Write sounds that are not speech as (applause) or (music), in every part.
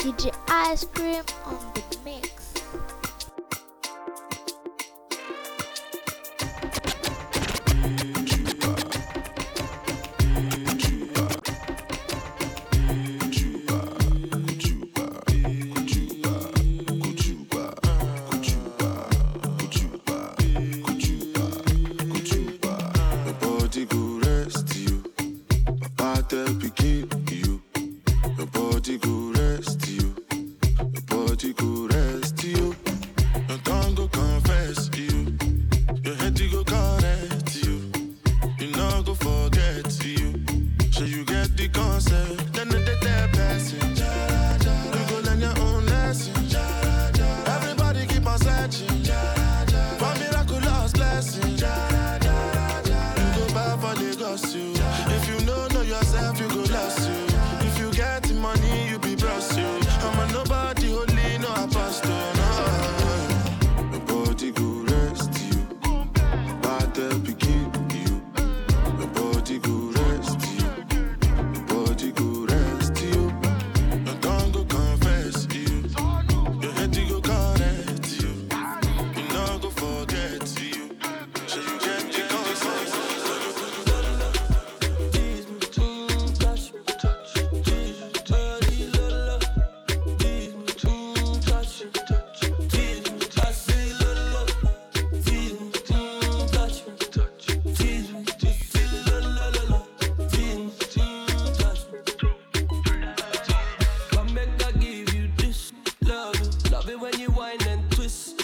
DJ Ice Cream on the mix. Love. It when you whine and twist,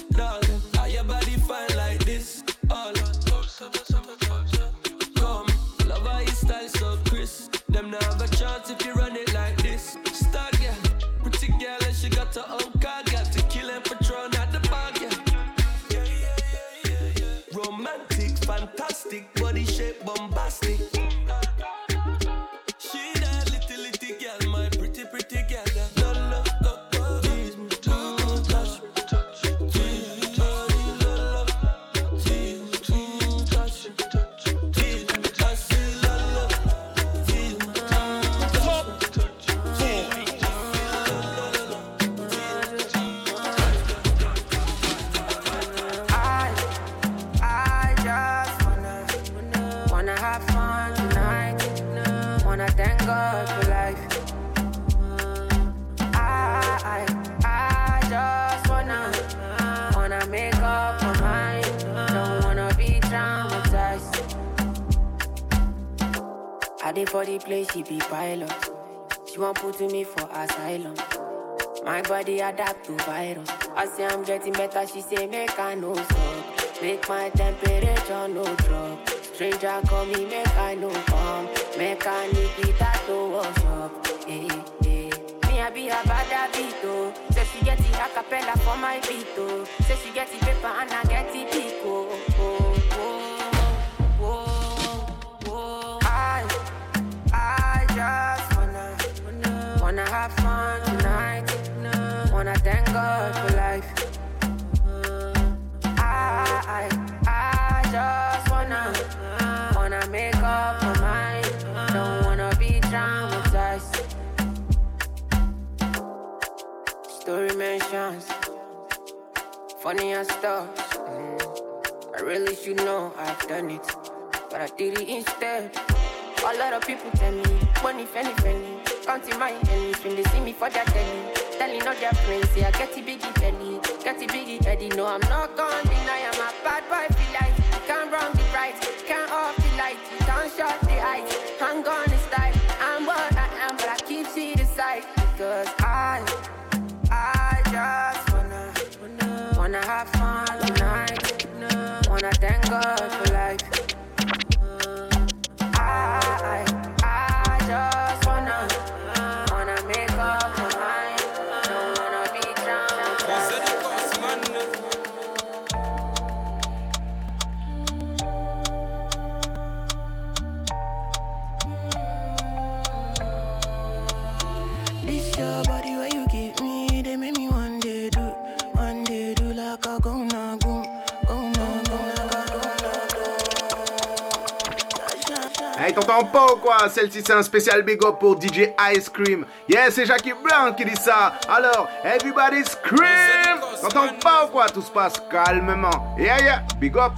Body adapt to virus. I say I'm getting better, she say make I no stop. Make my temperature no drop. Stranger call me, make I no come. Make I need it that to wash up. Hey, eh, eh. hey. Me I be a bad beat oh. Say she get the acapella for my beat oh. Say she get the paper and I get the pico. God for life. I, I, I just wanna, wanna make up my mind. Don't wanna be traumatized. Story mentions funny and stuff. Mm. I really should know I've done it, but I did it instead. A lot of people tell me, money, penny, penny. Counting my enemies when they see me for their telly. Telling all their friends, I get the biggie belly, get the biggie heady. No, I'm not gonna deny I'm a bad boy, feel like can't wrong the right, can't off the light, can't shut the eyes. I'm gonna style, I'm what I am, but I keep see the side because I, I just wanna, wanna, wanna have fun tonight, wanna thank God comprends pas ou quoi Celle-ci c'est un spécial big up pour DJ Ice Cream. Yeah, c'est Jackie Brown qui dit ça. Alors, everybody scream T'entends pas ou quoi? Tout se passe calmement. Yeah, yeah, big up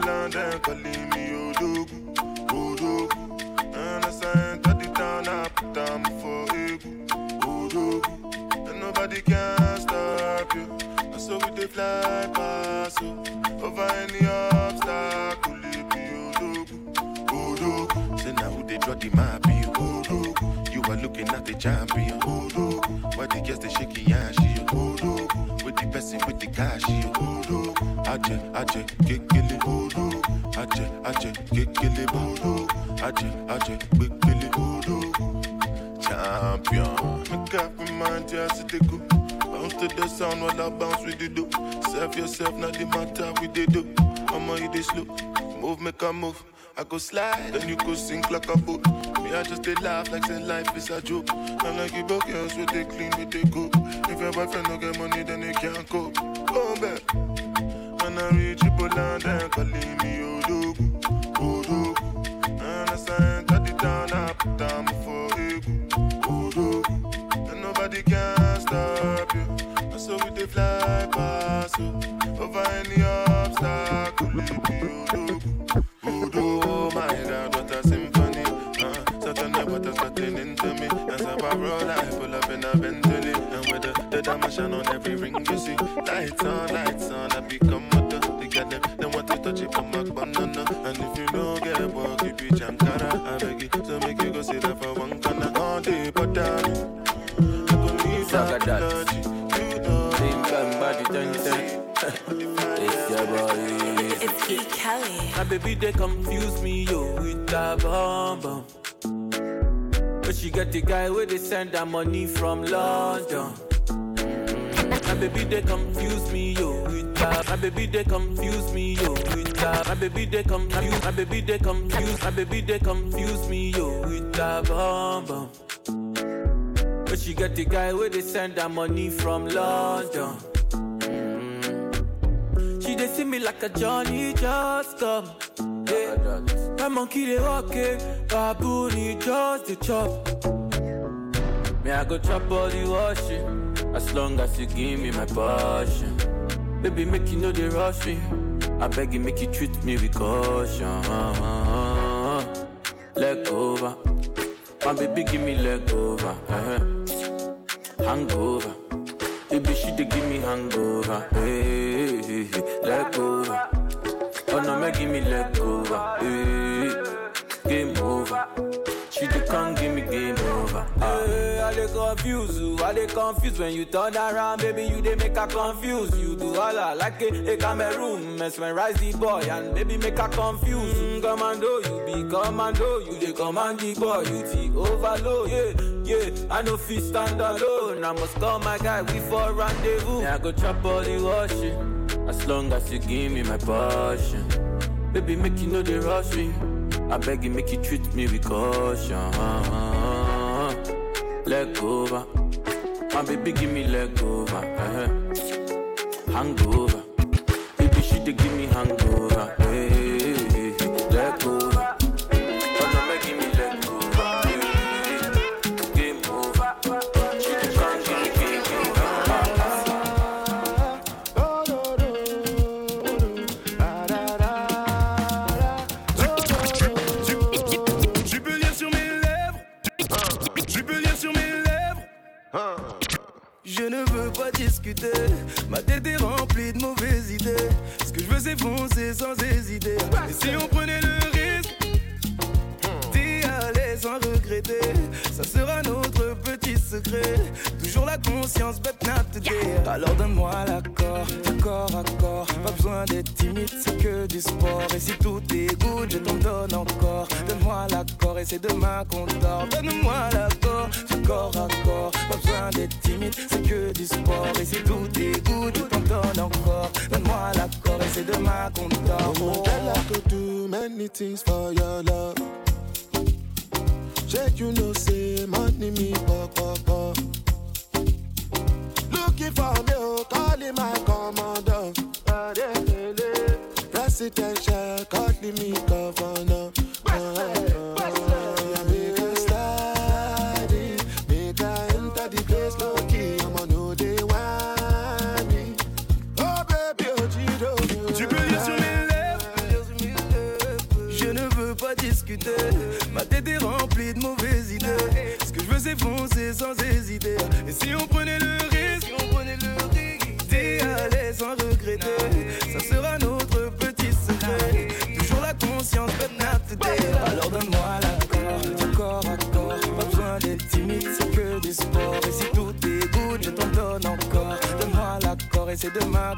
land calling me Odogwu, Odogwu. And I sent to the town, I put down for Egu, Odogwu. And nobody can stop you. And so we they fly past you. Over any obstacle, it be Odogwu, Odogwu. Say now who they draw the map, you Odogwu. You are looking at the champion, Odogwu. Why they guess they shaking, yeah, she Odogwu. With the person with the cash, Odogwu. I check, the sound when I bounce with the do. Serve yourself, not the matter with the do. I'ma hit this look. Move, make a move. I go slide, then you go sink like a boat. Me, I just did laugh like say life is a joke. I'm like you broke your with they clean, with they go. If your boyfriend don't get money, then they can't cope. Come back. When I reach you, Poland, then calling me. Oh. Bentley. And with the, the diamond shine on every ring you see. Lights on, lights on, I become mother. They got them, they want to touch it from my banana. And if you don't get a walk, you be jankara. I beg you, so make you go sit there for one corner. All day, but down. Go need that Same time, body ten ten. It's your boy. It's E. Kelly. My baby, they confuse me, yo, with that bomb bomb. But she get the guy where they send her money from London. My baby, they confuse me, yo, with that. My baby, they confuse me, yo, with that. My baby, they confuse. My baby, they confuse. My baby, they confuse me, yo, with that bomb bomb. But she get the guy where they send her money from London. She they see me like a Johnny just come. Yeah. My monkey they walk it, baboon he just the chop. Me I go chop the washing, as long as you give me my passion. Baby make you know they rush me, I beg you make you treat me with caution. Leg over, my baby give me leg over, uh-huh. hangover. Baby she dey give me hangover, hey, hey, hey. leg over. Oh no, make give me leg over. Hey, confuse you, I dey confuse when you turn around, baby. You they make her confuse. You do all I like it, a, a Cameroon, mesmerize the boy and baby make her confuse. Mm, commando, you be commando, you dey command the boy, you the overload. Yeah, yeah, I no fit stand alone. I must call my guy, we for rendezvous. Yeah, I go chop all the washing. As long as you give me my passion Baby, make you know they rush me I beg you, make you treat me with caution Leg over My baby, give me leg over uh-huh. Hangover Baby, she dey give me hangover hey, hey.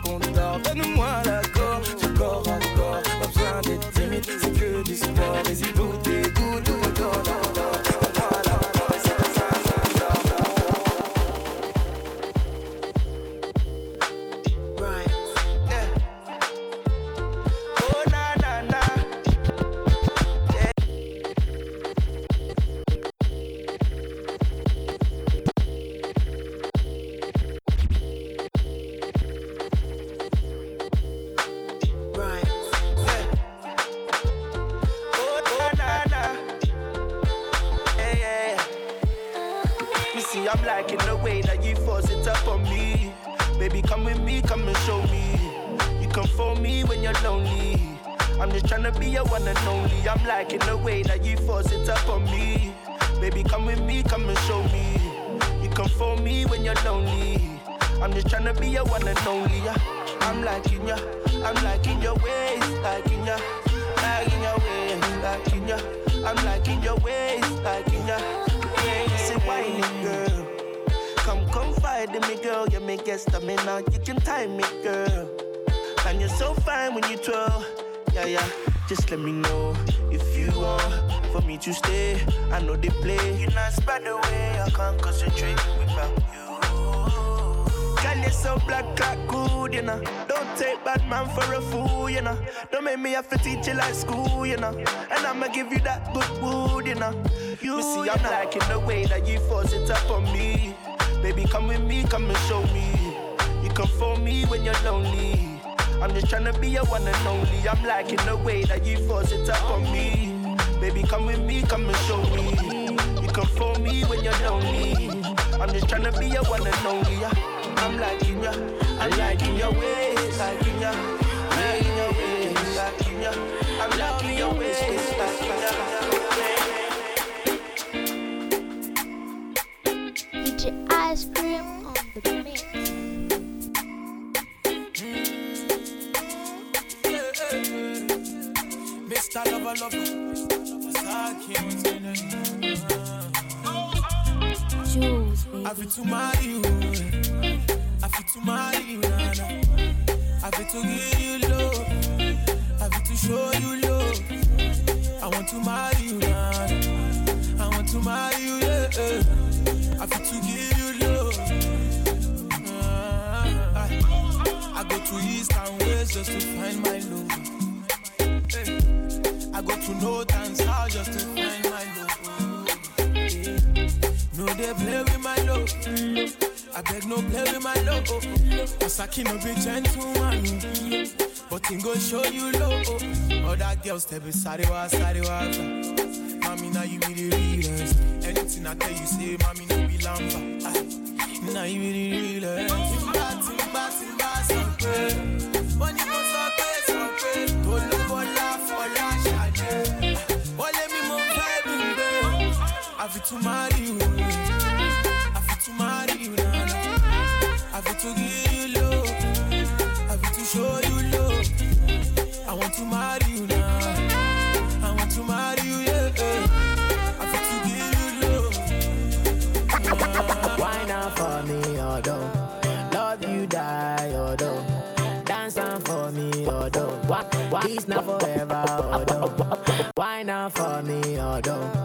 Qu'on dort. Donne-moi l'accord, du corps à corps. Pas besoin d'être timide, c'est que du sport. Et si tout est good, je t'en force it up on me. Baby, come with me, come and show me. You come for me when you're lonely. I'm just tryna be your one and only. yeah. I'm liking ya, I'm liking your ways, liking ya, liking your ways, liking ya. I'm liking Lover. Juice. I feel to marry you. I feel to marry you, Nana. I feel to give you love. I feel to show you love. I want to marry you, Nana. I want to marry you, yeah. Ah, I go to east and west just to find my love. I go to north and south just to find my love. No, they play with my love. I beg no play with my love. Asaki no be gentleman. But him go show you love. Other girls tell me sorry wa sorry wa. Mommy now you be the realest. Anything I tell you say, mommy no be lamba. Now you be the realest. Timba timba timba fit to marry you. I fit to marry you, nana. I fit to give you love. I fit to show you love. I want to marry you, nana. I want to marry you, yeah. I fit to give you love. Why not for me, although? Love you, die, although. Dance on for me, although. This not forever, although. Why not for me, although?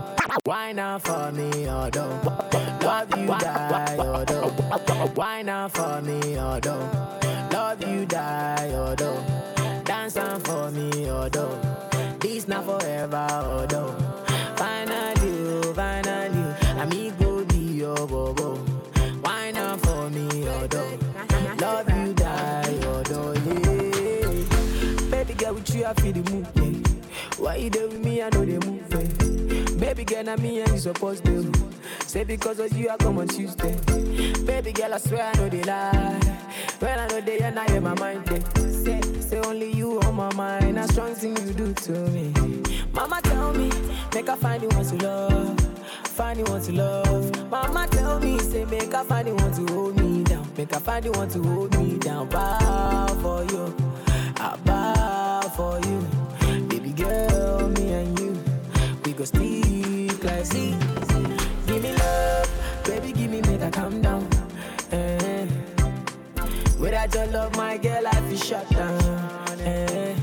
Why not for me, although? Love you, die, although. Why not for me, although? Love you, die, although. Dance on for me, although. This not forever, although. Finally, oh, finally, I me oh, go be your bobo. Why not for me, although? Love you, die, although, yeah. Baby girl, with you, I feel the yeah. Why you there Baby girl, not me and you supposed to. Say because of you, I come on Tuesday. Baby girl, I swear I know they lie. When I know they are not in my mind, eh. Say, say only you on my mind. A strong thing you do to me. Mama tell me, make I find you want to love. Find you want to love. Mama tell me, say make I find you want to hold me down. Make I find you want to hold me down. Bow for you. I bow for you. Baby girl, me and you. We go sleep like. Give me love, baby, give me make I calm down. Eh. Without your love, my girl, I feel shut down. Eh.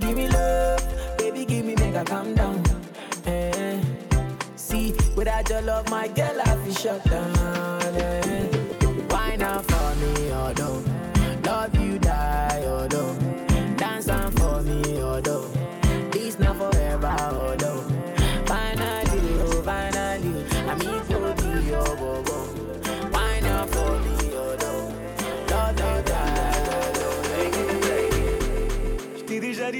Give me love, baby, give me make I calm down. Eh. See, without your love, my girl, I feel shut down. Eh.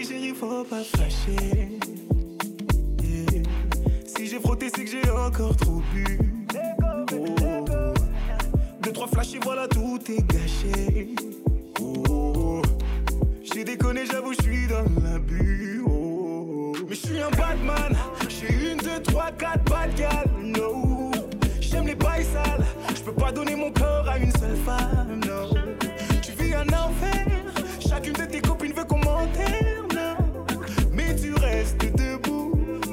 chérie, chérie, faut pas fâcher. Si j'ai frotté, c'est que j'ai encore trop bu. Oh. Deux, trois flashs et voilà, tout est gâché. Oh. J'ai déconné, j'avoue, je suis dans l'abus. Oh. Mais je suis un Batman. J'ai une, deux, trois, quatre Batgals. No. J'aime les bails sales. Je peux pas donner mon corps à une seule femme.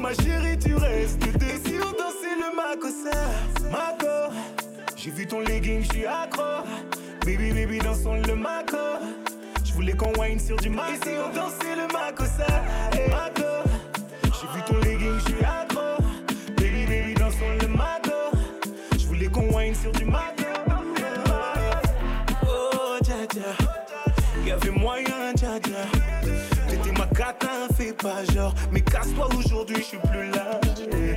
ma chérie, tu restes deux. si on dansait le Makossa, Mako. J'ai vu ton legging, je suis accro. Baby, baby, dansons le Mako. Je voulais qu'on wine sur du Mako. Et si on dansait le Makossa, hey, Mako. J'ai vu ton legging, je suis accro. Baby, baby, dansons le Mako. Je voulais qu'on wine sur du Mako. Mais casse-toi aujourd'hui, je suis plus là. Eh.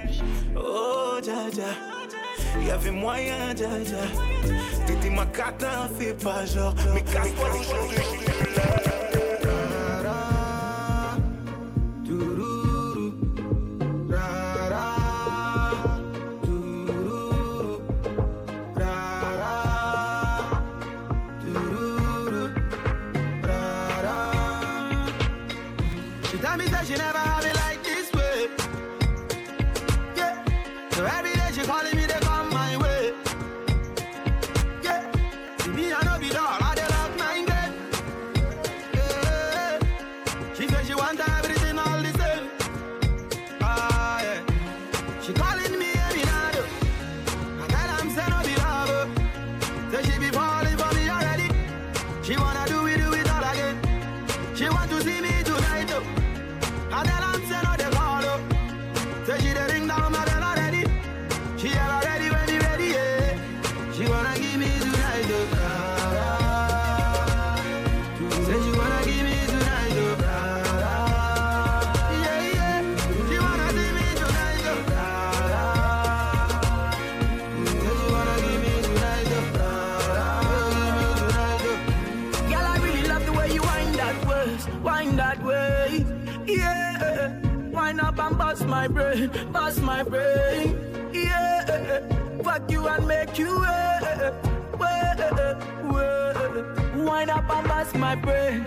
Oh dja dja Y'avait moyen dja dja T'étais ma catin, fais pas genre Mais casse-toi aujourd'hui, je suis plus là. Because you want everything. my brain, pass my brain. Yeah, fuck you and make you wait, wait, wait. Wind up and pass my brain.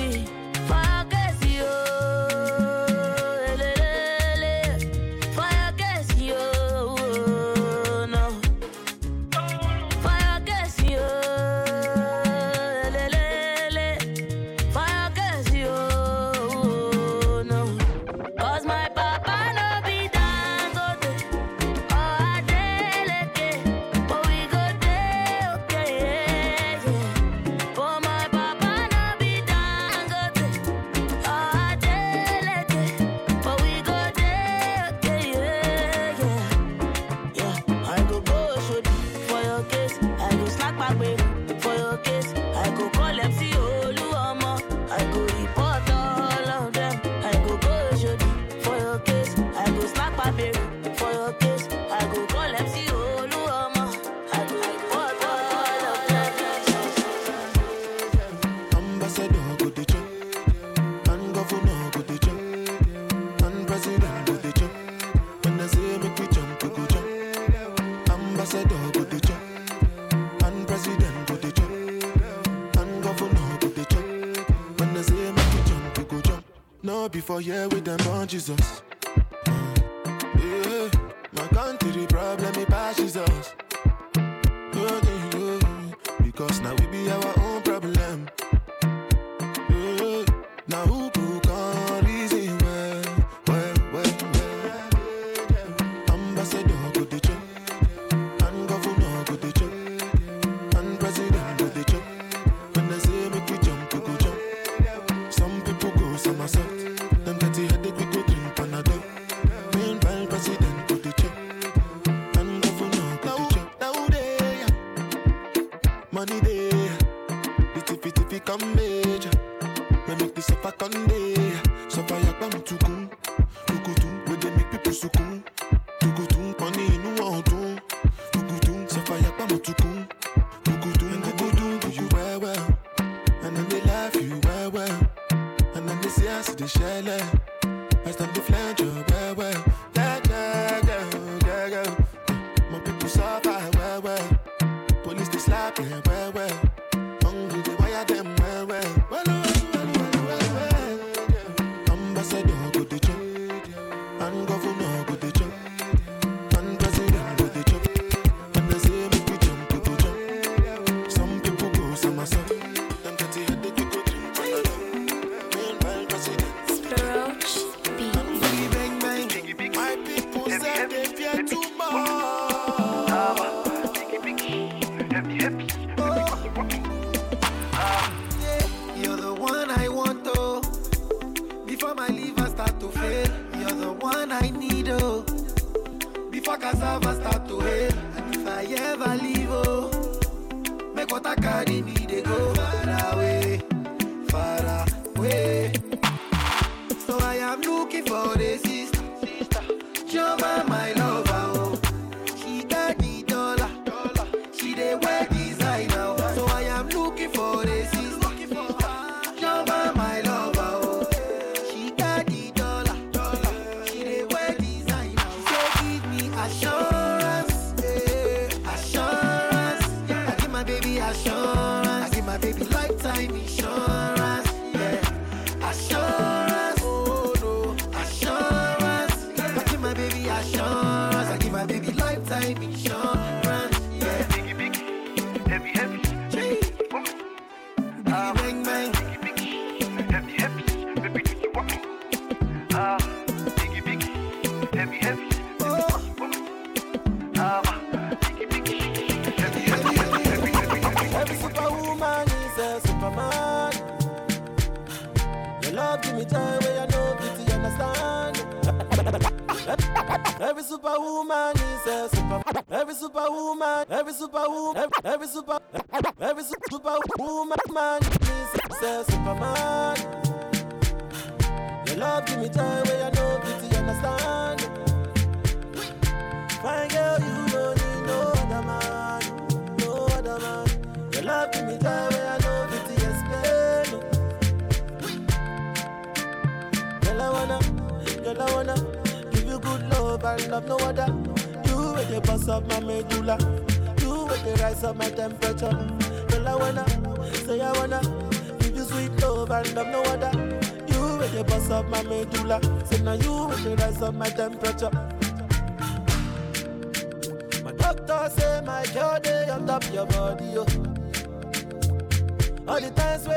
before, yeah, with them on Jesus.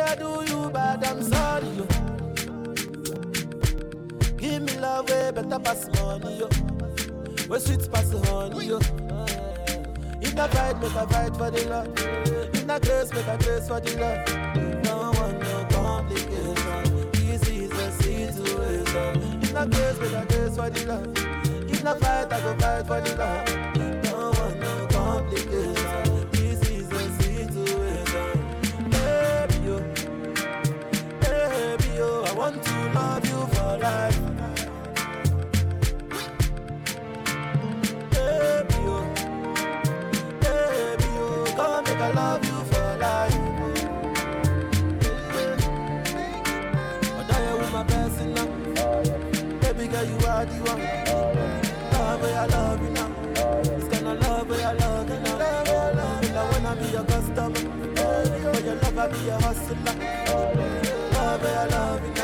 I do you bad, I'm sorry, yo. Give me love way better pass money, yo. Where sweet pass the honey, yo. If I fight, make I fight for the love. If I grace, make I grace for the love. No one, no complication. This is the situation. If I grace, make I grace for the love. If I fight, I go fight for the love. Life. Baby, yo. Baby. Oh, come make I love you for life. I am with my now. Baby girl, you are the one. Love where I love kind of love where I love I wanna be your customer. But your love, I be a hustler. Love where I love you.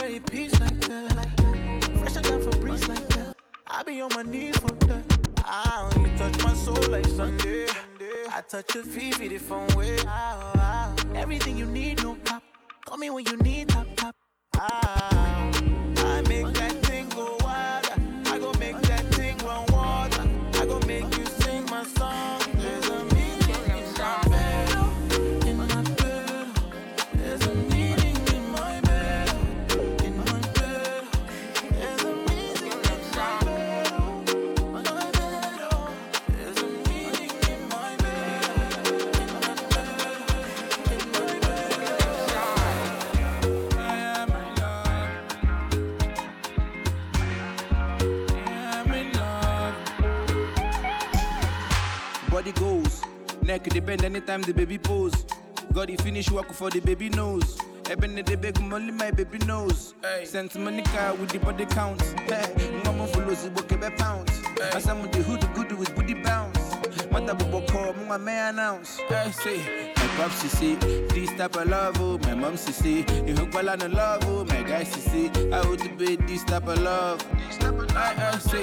dirty peas like that. Fresh I for breeze like that. I be on my knees for that. I only touch my soul like Sunday. I touch your feet, feet different way. Ah, ah, everything you need, no pop. Call me when you need top top. Ah, I make that thing go wild. I go make that thing run water. I go make you sing my song. Neck depend anytime the baby pose. Got the finish work for the baby nose. Eben the big money my baby knows. Sent Monica with the body count. Hey, mama follows the book a pounds. As I'm with the hood good with booty bounce. Mata bobo call, mama may announce. Hey, say, my pop see this type of love, oh, my mom she see You hook well on the love, oh, my guy see I would be this type of love. I, I say,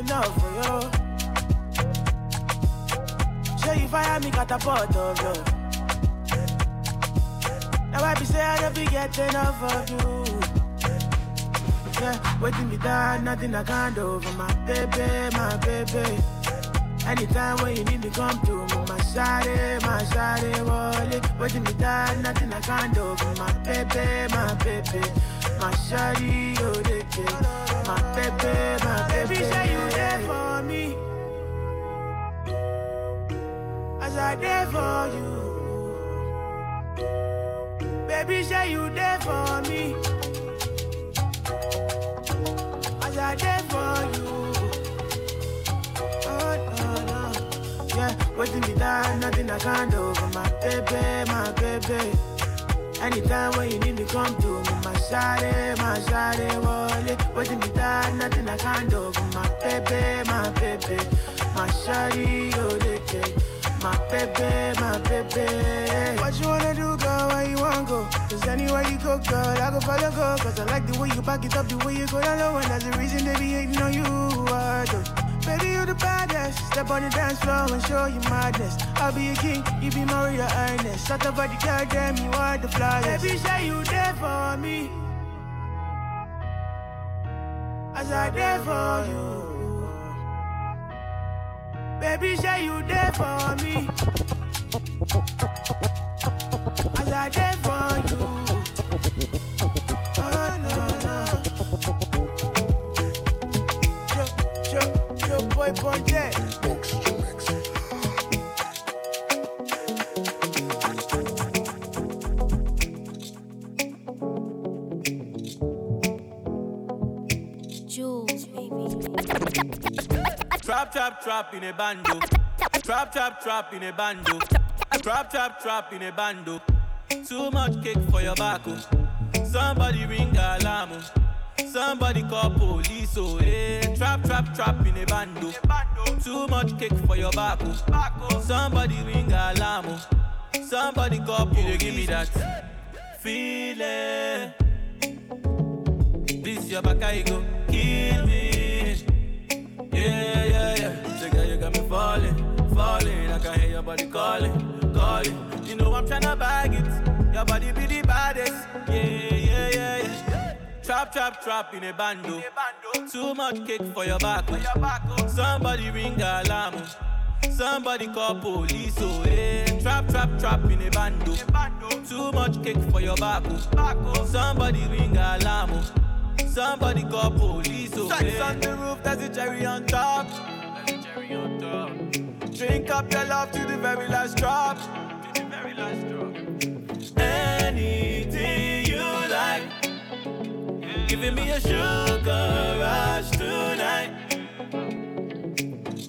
enough for you. Show you fire me catapult of you. Now I be say I be get enough of you. Yeah, waiting me down, nothing I can't do for my baby, my baby. Anytime when you need me, come through. Me, my shawty, my shawty, wallet. Waiting me down, nothing I can't do for my baby, my baby. My shawty, oh, they. My baby, my baby. say you there for me. As I there for you. Baby, say you there for me. As I there for you. Oh, no, no. Yeah, waiting me down, nothing I can't do for my baby, my baby. Anytime when you need me, come to me, shawty, my shawty, wallet. Waiting me down, nothing I can't do for my baby, my baby. My shawty, oh, they. My baby, my baby. What you wanna do, girl? Where you wanna go? Cause anywhere you go, girl, I go follow, go. Cause I like the way you back it up, the way you go down low. And that's the reason they be hating on you. I do. Baby, you the baddest. Step on the dance floor and show you madness. I'll be a king, you be royal highness. Shut up, body, girl, damn, you are the flyest. Baby, say you there for me. As I there for you. Baby, say you there for me. As I there baby. Trap, trap, trap in a bando. Trap, trap, trap in a bando. Trap, trap, trap in a bando. Too much cake for your back. oh. Somebody ring alarm. Oh. Somebody call police. Oh, hey. Trap, trap, trap in a bando. Too much cake for your back. oh. Somebody ring alarm. oh. Somebody call police. You give me that feeling. This your back, I go kill me. Yeah, yeah, yeah. So girl, you got me falling, falling. I can hear your body calling, calling. You know I'm tryna bag it. Your body be the baddest. Yeah, yeah, yeah, yeah. Trap, trap, trap in a bando. Too much cake oh. for your back. oh. Somebody ring alarm. oh. Somebody call police. Oh, yeah. Trap, trap, trap in a bando. Too much cake for your back. oh. oh. Somebody ring alarm. oh. Somebody call police. Oh, Shots eh. on the roof, there's a cherry on top. Drink up your love to the very last drop. To the very last drop. Giving me a sugar rush tonight.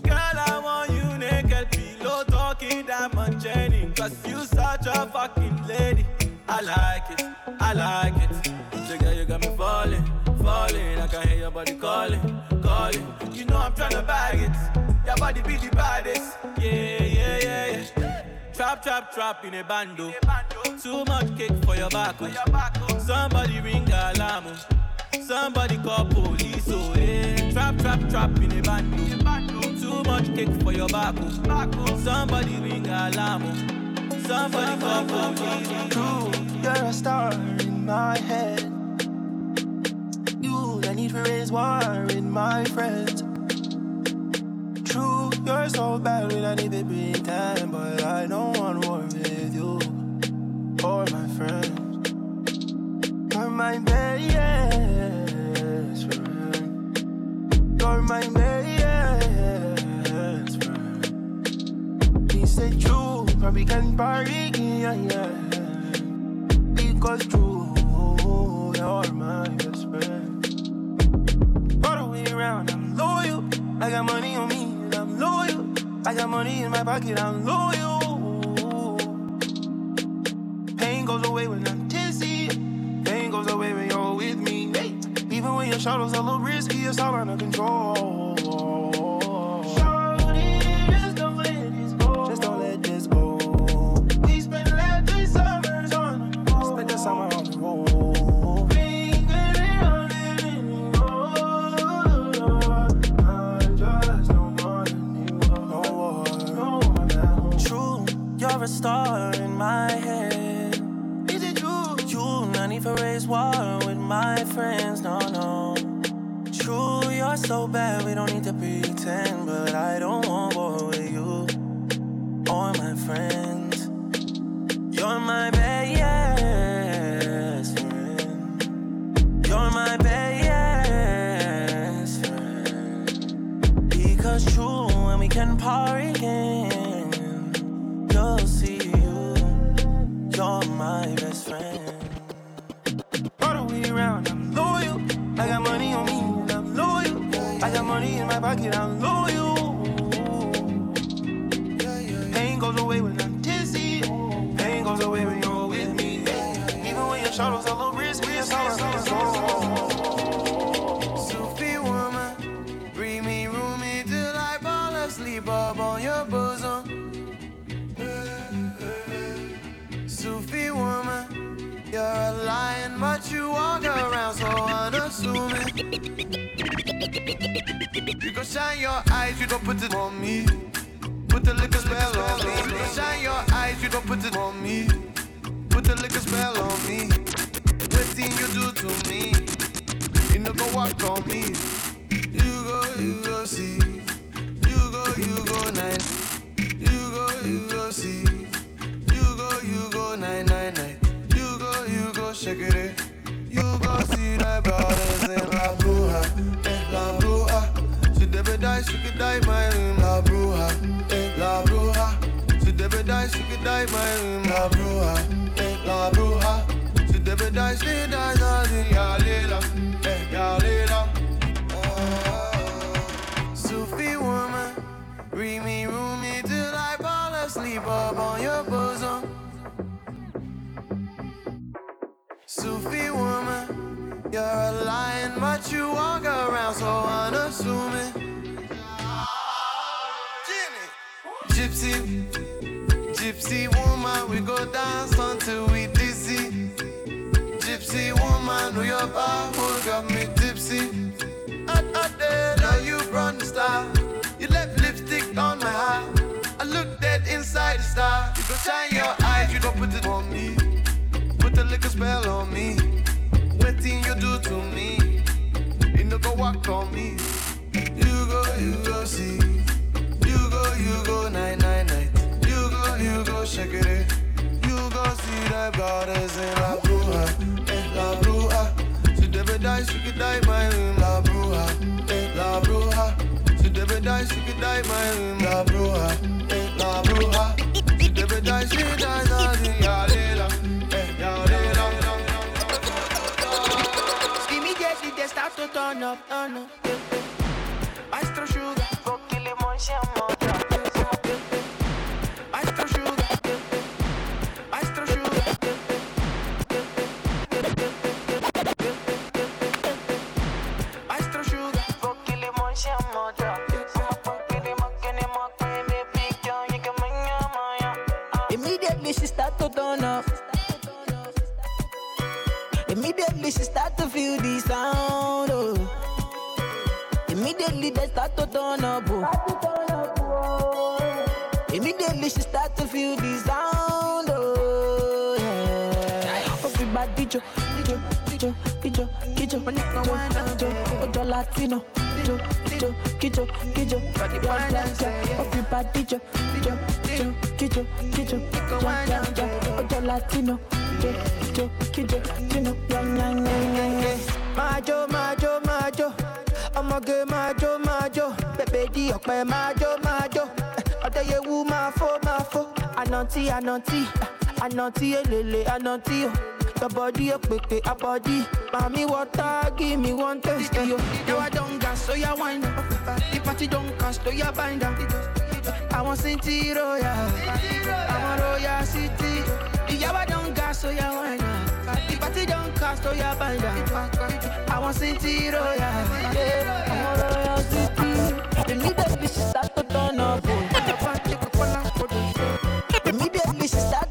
Girl, I want you naked, pillow talking diamond chaining. Cause you such a fucking lady. I like it, I like it. So girl, you got me falling, falling. I can hear your body calling, calling. You know I'm tryna bag it. Your body be the baddest. Yeah, yeah, yeah, yeah. Trap, trap, trap in a bando. Too much cake for your back. oh. Somebody ring alarm. Oh. Somebody call police. Oh, yeah. Trap, trap, trap in a bando. Too much cake for your back. oh. Somebody ring alarm. oh. Somebody call police. True, you're a star in my head. You, I need to raise war in my friends. True, you're so bad when I need to pretend, but I don't want war with you or my friends. You're my best You're my best friend. He said true, but we can party, yeah, yeah. Because true, you're my best friend. All the way around, I'm loyal. I got money on me, and I'm loyal. I got money in my pocket, I'm loyal. Pain goes away when I'm tipsy. Pain goes away when you're with me. Even when your shadow's a little it's all under control. Pocket, I'm loyal. Oh, oh, oh. Pain goes away when I'm dizzy. Pain goes away when you're with me. Even when your shadow's a little risky, it's all under control. Sophie woman, bring me roomy till I fall asleep up on your bosom. Sophie woman, you're a lion, but you walk around so unassuming. You go shine your eyes, you don't put it on me. Put the liquor spell on me. You go shine your eyes, you don't put it on me. Put the liquor spell on me. What thing you do to me? You go walk on me. You go, you go see. You go, you go nine. You go, you go see. You go, you go nine nine nine. You go, you go shake it. Die, my room, La Bruja, eh, La Bruja. She never die, she could die my room, La Bruja, eh, La Bruja. She never die, she dies all in ya later, eh, ya later. Sufi woman, bring me roomy till I fall asleep up on your bosom. Sufi woman, you're a lion, but you walk around so unassuming. Dance until we dizzy. Gypsy woman, do your power got me tipsy. I did, now you run the star. You left lipstick on my heart. I look dead inside the star. You go shine your eyes, you don't put it on me. Put the liquor spell on me. What thing you do to me? You no go walk on me. You go, you go see. You go, you go night, night, night. You go, you go shake it. You go see in La Bruja, eh, La Bruja. She never die, she could die my room, La Bruja, eh, La Bruja. She never die, she could die my room, La Bruja, eh, La Bruja. She never die, she dies all in ya later, eh, ya later. Skinny Jetty, they start to turn up, turn up. yeah, yeah. Maestro Sugar, go kill him on they should start to feel the sound. Oh. Immediately they start to turn up. Oh. Immediately she start to feel the sound. Oh, yeah. Everybody, jo, jo, jo, jo, jo, jo. My neck no wind up party no. Jo, jo, kijo, kijo. One time, yeah. Off your body, jo, jo, jo, kijo, kijo. Ja, ja, ja. Ojo Latino, jo, jo, kijo, kino. Ya, ya, ya, ya, ya. Majo, majo, majo. Ọmọge majo, majo. Bẹ̀bẹ̀ di ọ̀pẹ majo, majo. Ọ̀dẹ̀yẹwù máa fó, máa fó. Ànàntí, ànàntí, ànàntí èlèlè, ànàntí o. Your body up with the body. Mommy water, give me one taste. Yo, yo I don't gas, so ya wind up. The party don't cast, so ya bind up. I want city Royal. I want Royal City. The I don't gas, so ya wind up. The party don't cast, so ya bind up. I want city Royal. I want Royal City. The leader, bitch, start to turn up. Immediately she start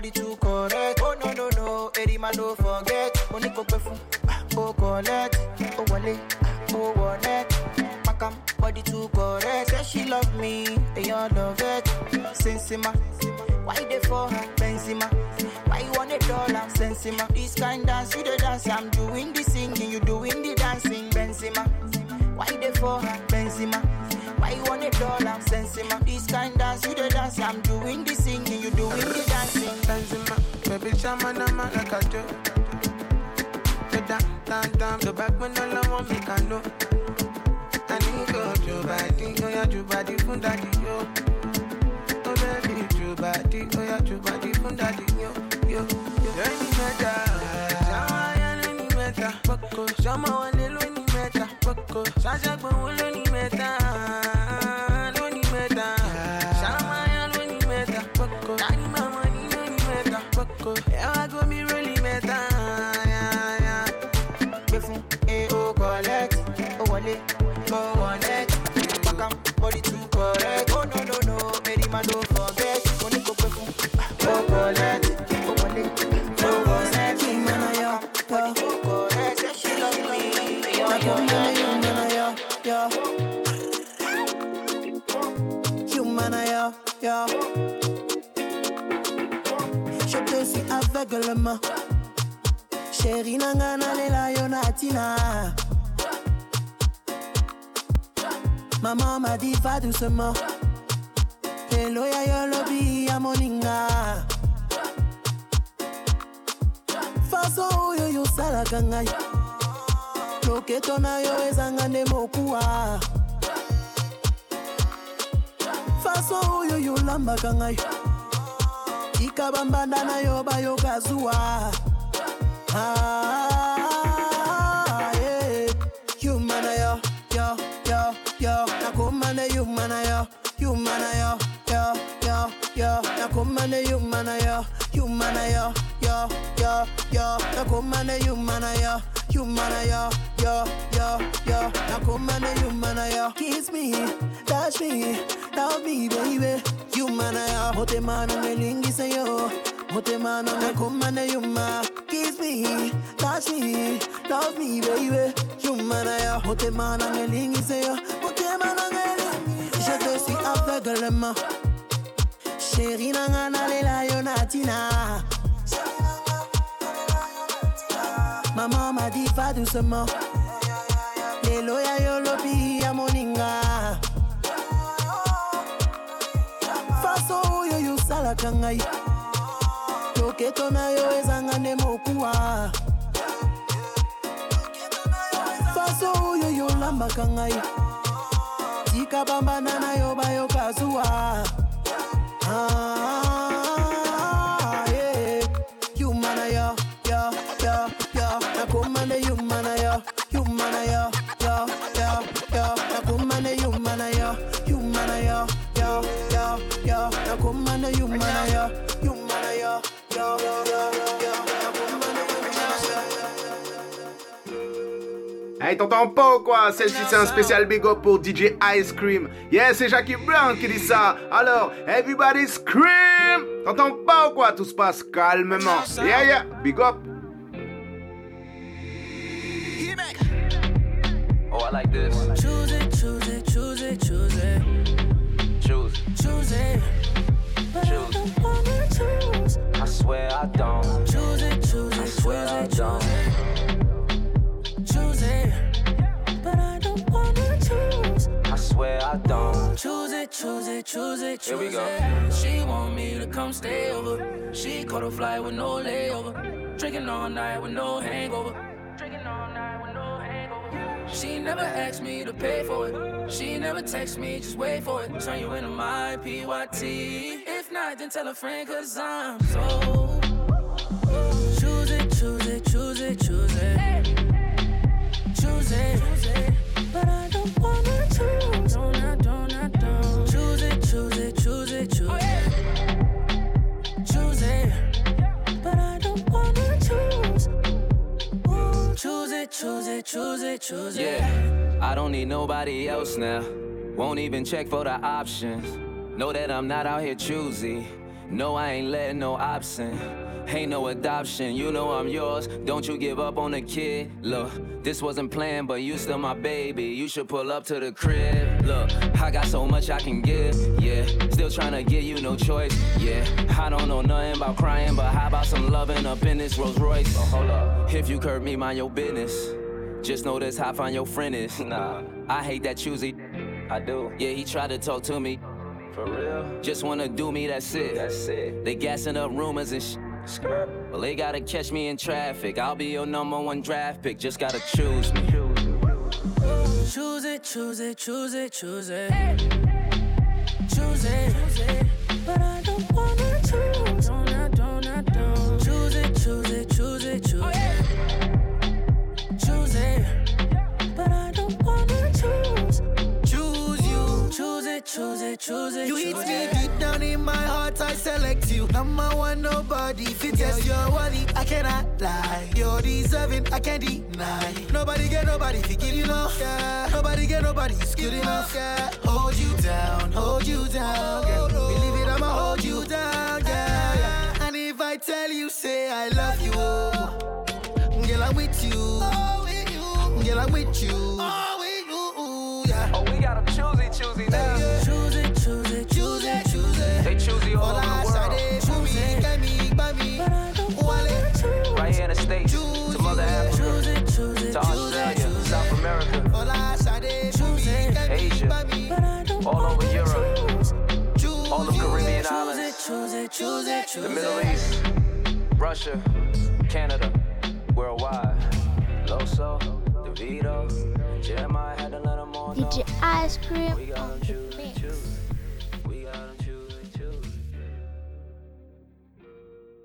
body too correct. Oh no no no, Eddie man don't forget. Money go perfume, ah, oh collect, oh wallet, ah, oh wallet. My cam body too correct. Say she love me, they all love it. Sensima, why they for her Benzema? Why you want a dollar Sensima? This kind dance you the dance, I'm doing the singing, you doing the dancing Benzema. Why they for her Benzema? Why you want a dollar Sensima? This kind dance you the dance, I'm doing the singing. Shama nama like a joke. So damn, damn, damn, the back when all I want me can know. I need go to body, go ya to body, fun daddy, yo. Oh baby, to body, go ya to body, fun daddy, yo, yo, yo. Any matter, Shama ya any matter, Boko, Shama wa lelo any matter, Boko, Shaja kwa wolo any woman yo yo yo Je suis aveuglement. Chérie nanga nalela yo natina. Ma maman m'a dit va doucement. Hello ya yo lobby ya moninga. Faso oyo yo salaka ngai. Loketo na yo ezanga nde mokuwa. Faso oyo yo lambaka ngai. Tika bambanda na yo bayoka. Ah, yo, yo. Nakumane you mana yo, you mana yo, yo, yo, yo. Nakumane you mana yo, you mana yo, yo, yo, yo. Nakumane you mana yo. Kiss me, touch me, love me, baby. You mana yo, hote mana melingi say yo. Hote mana nakumane you ma. Kiss me, touch me, love me, baby. You mana yo, hote mana melingi say yo. Hote mana melingi. Je te suis aveuglement. Chérie nanga nalela yo natina. Maman m'a dit va doucement. Lelo ya yo lobi ya moninga. Faso oyo yo salaka ngai. Loketo na yo ezanga nde mokuwa. Faso oyo yo lambaka ngai. Tika bambanda na yo bayoka zuwa. Ah, t'entends pas ou quoi? Celle-ci, c'est un spécial big up pour DJ Ice Cream. Yeah, c'est Jackie Brown qui dit ça. Alors, everybody scream T'entends pas ou quoi? Tout se passe calmement. Yeah, yeah, big up. Oh, I like this. Choose it, choose it, choose it, choose it, Choose, choose it. But I don't wanna choose. I swear I don't. Choose it, choose I it, swear I choose it, don't. Swear I don't. Choose it, choose it, choose it, choose Here we go. it. She want me to come stay over. She caught a flight with no layover. Drinking all night with no hangover. Drinking all night with no hangover. She never asked me to pay for it. She never text me, just wait for it. Turn you into my PYT. If not, then tell a friend, cause I'm so. Choose it, choose it, choose it. Yeah, I don't need nobody else now. Won't even check for the options. Know that I'm not out here choosy. No, I ain't letting no option. Ain't no adoption, you know I'm yours. Don't you give up on the kid. Look, this wasn't planned, but you still my baby. You should pull up to the crib. Look, I got so much I can give. Yeah, still trying to give you no choice. Yeah, I don't know nothing about crying, but how about some loving up in this Rolls Royce? Oh, hold up. If you curb me, mind your business. Just know this how fine your friend is. (laughs) Nah, I hate that choosy. I do. Yeah, he tried to talk to me. For real? Just wanna do me, that's it. That's it. They gassing up rumors and sh. Well, they gotta catch me in traffic. I'll be your number one draft pick. Just gotta choose me. Choose it, choose it, choose it, choose it. Choose it. But I don't wanna choose. Don't, I don't, I don't. Choose it, choose it, choose it, choose oh, it. Choose it. But I don't wanna choose. Choose you. Choose it, choose it, choose it. You hit choose me it. deep down in my heart, I select you. Number one, nobody fit yes, you're worthy, I cannot lie. You're deserving, I can't deny. Nobody get nobody, give you love. Yeah. Nobody get nobody, it's good enough. Yeah. Hold you down, hold you down. Girl. Believe it, I'ma hold you down. Yeah. yeah. And if I tell you, say I love you, oh, girl, I'm with you. Girl, I'm with you. Yeah. Oh, we got 'em choosy, choosy now. Choose it, choose it, choose it, choose it. They choosy all over the world. States. To Mother Africa. To Australia, South America, Asia, all over Europe, all of Caribbean islands, the Middle East, Russia, Canada, worldwide. Loso, DeVito, Jeremiah had to let them all know. Ice cream.